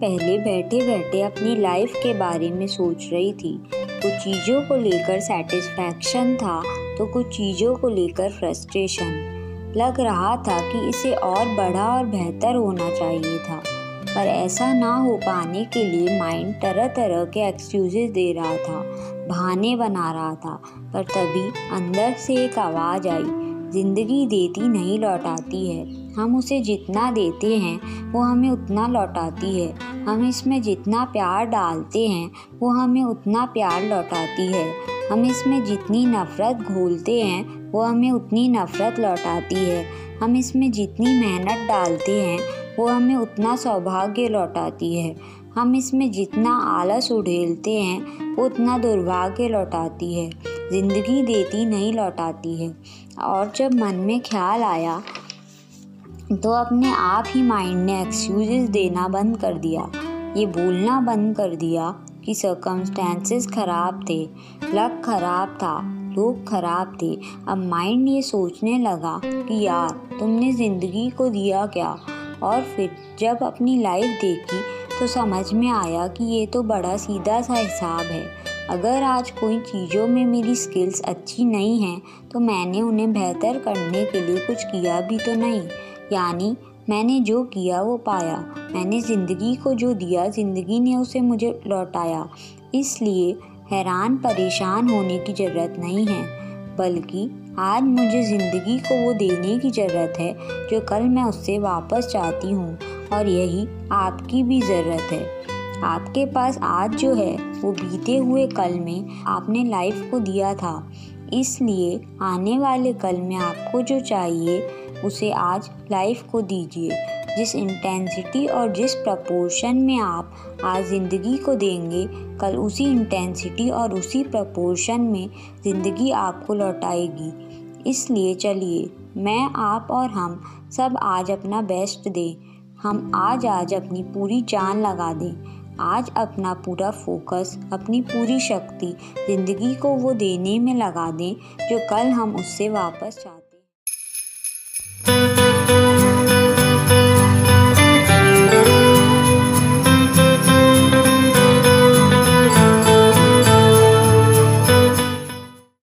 पहले बैठे बैठे अपनी लाइफ के बारे में सोच रही थी। कुछ चीज़ों को लेकर सेटिस्फैक्शन था तो कुछ चीज़ों को लेकर फ्रस्ट्रेशन लग रहा था कि इसे और बड़ा और बेहतर होना चाहिए था। पर ऐसा ना हो पाने के लिए माइंड तरह तरह के एक्सक्यूजेस दे रहा था, बहाने बना रहा था। पर तभी अंदर से एक आवाज़ आई, ज़िंदगी देती नहीं लौटाती है। हम उसे जितना देते हैं, वो हमें उतना लौटाती है। हम इसमें जितना प्यार डालते हैं, वो हमें उतना प्यार लौटाती है। हम इसमें जितनी नफ़रत घोलते हैं, वो हमें उतनी नफ़रत लौटाती है। हम इसमें जितनी मेहनत डालते हैं, वो हमें उतना सौभाग्य लौटाती है। हम इसमें जितना आलस उढ़ेलते हैं, वो उतना दुर्भाग्य लौटाती है। ज़िंदगी देती नहीं लौटाती है। और जब मन में ख्याल आया तो अपने आप ही माइंड ने एक्सक्यूजेस देना बंद कर दिया। ये बोलना बंद कर दिया कि सर्कमस्टेंसेस ख़राब थे लक ख़राब था, लोग ख़राब थे। अब माइंड ये सोचने लगा कि यार, तुमने ज़िंदगी को दिया क्या? और फिर जब अपनी लाइफ देखी तो समझ में आया कि ये तो बड़ा सीधा सा हिसाब है। अगर आज कोई चीज़ों में मेरी स्किल्स अच्छी नहीं हैं तो मैंने उन्हें बेहतर करने के लिए कुछ किया भी तो नहीं। यानी, मैंने जो किया वो पाया। मैंने ज़िंदगी को जो दिया, ज़िंदगी ने उसे मुझे लौटाया। इसलिए हैरान, परेशान होने की ज़रूरत नहीं है। बल्कि, आज मुझे ज़िंदगी को वो देने की ज़रूरत है, जो कल मैं उससे वापस चाहती हूँ। और यही आपकी भी ज़रूरत है। आपके पास आज जो है, वो बीते हुए कल में आपने लाइफ को दिया था। इसलिए आने वाले कल में आपको जो चाहिए, उसे आज लाइफ को दीजिए। जिस इंटेंसिटी और जिस प्रपोर्शन में आप आज ज़िंदगी को देंगे, कल उसी इंटेंसिटी और उसी प्रपोर्शन में ज़िंदगी आपको लौटाएगी। इसलिए चलिए, मैं, आप और हम सब आज अपना बेस्ट दें। हम आज आज अपनी पूरी जान लगा दें। आज अपना पूरा फोकस अपनी पूरी शक्ति, ज़िंदगी को वो देने में लगा दें, जो कल हम उससे वापस चाहते